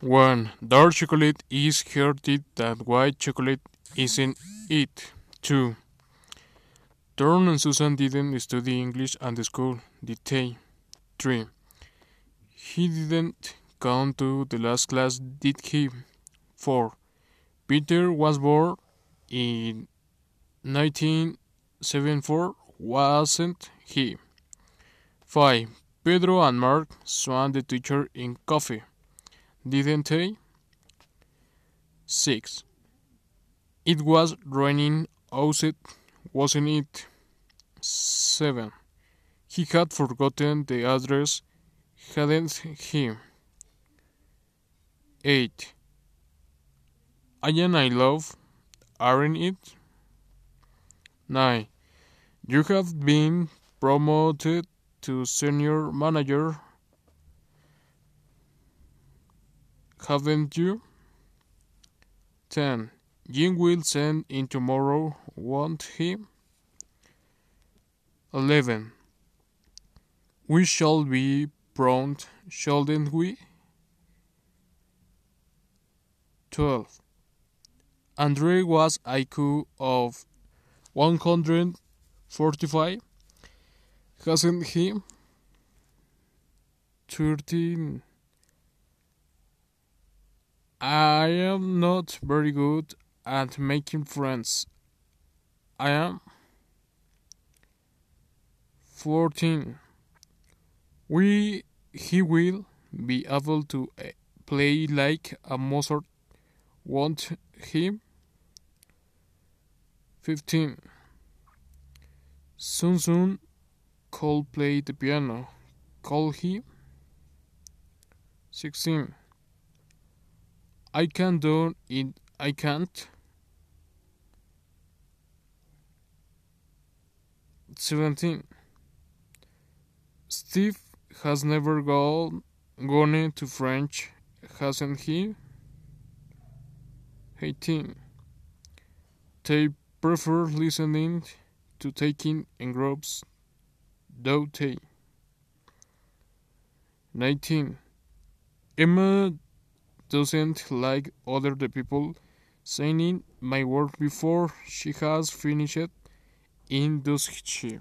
1. Dark chocolate is healthy that white chocolate isn't it. 2. Thorn and Susan didn't study English at the school, did they? 3. He didn't come to the last class, did he? 4. Peter was born in 1974, wasn't he? 5. Pedro and Mark swam the teacher in coffee didn't they? 6. It was raining outside, wasn't it? 7. He had forgotten the address, hadn't he? 8. I and I love, aren't it? 9. You have been promoted to senior manager haven't you? 10. Jim will send in tomorrow, won't he? 11. We shall be prompt, shouldn't we? 12. Andre was IQ of 145, hasn't he? 13. I am not very good at making friends. I am 14. We he will be able to eh, play like a Mozart, won't he? 15. Soon soon could play the piano, Call he? 16. I can do it. I can't. 17. Steve has never gone, gone to French, hasn't he? 18. They prefer listening to taking in groups, do they? 19. Emma doesn't like other the people saying my work before she has finished in does she